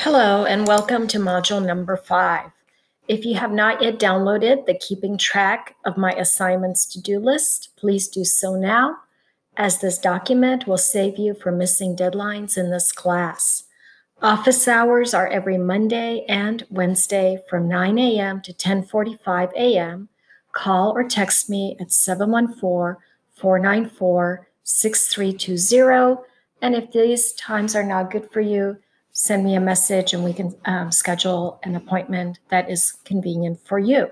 Hello and welcome to module number five. If you have not yet downloaded the keeping track of my assignments to-do list, please do so now as this document will save you from missing deadlines in this class. Office hours are every Monday and Wednesday from 9 a.m. to 10:45 a.m. Call or text me at 714-494-6320 and if these times are not good for you, send me a message and we can um, schedule an appointment that is convenient for you.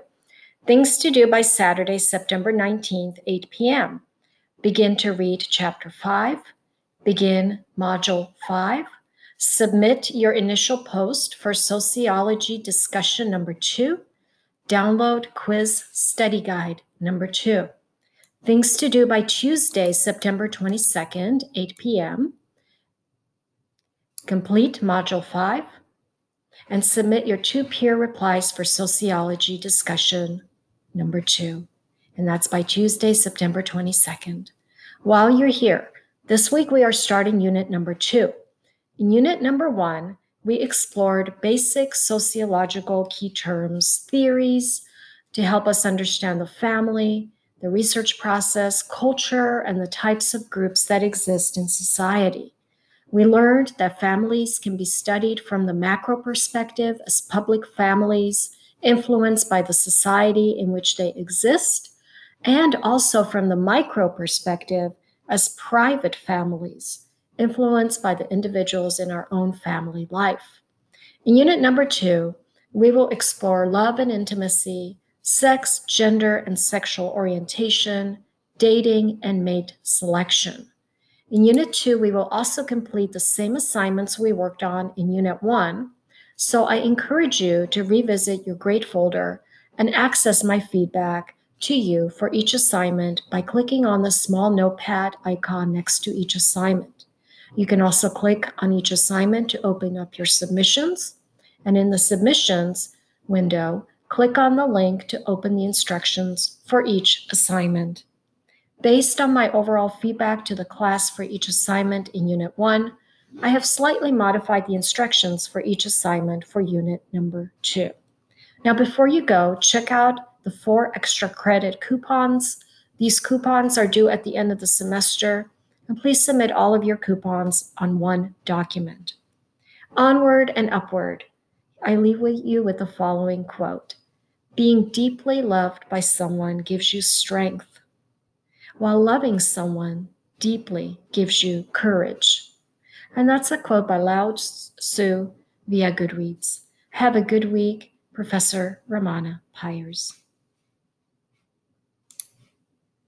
Things to do by Saturday, September 19th, 8 p.m. Begin to read Chapter 5, begin Module 5, submit your initial post for Sociology Discussion Number 2, download Quiz Study Guide Number 2. Things to do by Tuesday, September 22nd, 8 p.m complete Module 5, and submit your two peer replies for sociology discussion number two. And that's by Tuesday, September 22nd. While you're here, this week we are starting unit number two. In unit number one, we explored basic sociological key terms, theories to help us understand the family, the research process, culture, and the types of groups that exist in society. We learned that families can be studied from the macro perspective as public families influenced by the society in which they exist, and also from the micro perspective as private families influenced by the individuals in our own family life. In unit number two, we will explore love and intimacy, sex, gender, and sexual orientation, dating, and mate selection. In Unit 2, we will also complete the same assignments we worked on in Unit 1, so I encourage you to revisit your grade folder and access my feedback to you for each assignment by clicking on the small notepad icon next to each assignment. You can also click on each assignment to open up your submissions, and in the submissions window, click on the link to open the instructions for each assignment. Based on my overall feedback to the class for each assignment in Unit 1, I have slightly modified the instructions for each assignment for Unit number 2. Now, before you go, check out the four extra credit coupons. These coupons are due at the end of the semester, and please submit all of your coupons on one document. Onward and upward, I leave with you with the following quote Being deeply loved by someone gives you strength while loving someone deeply gives you courage. And that's a quote by Lao Tzu via Goodreads. Have a good week, Professor Ramana Pyers.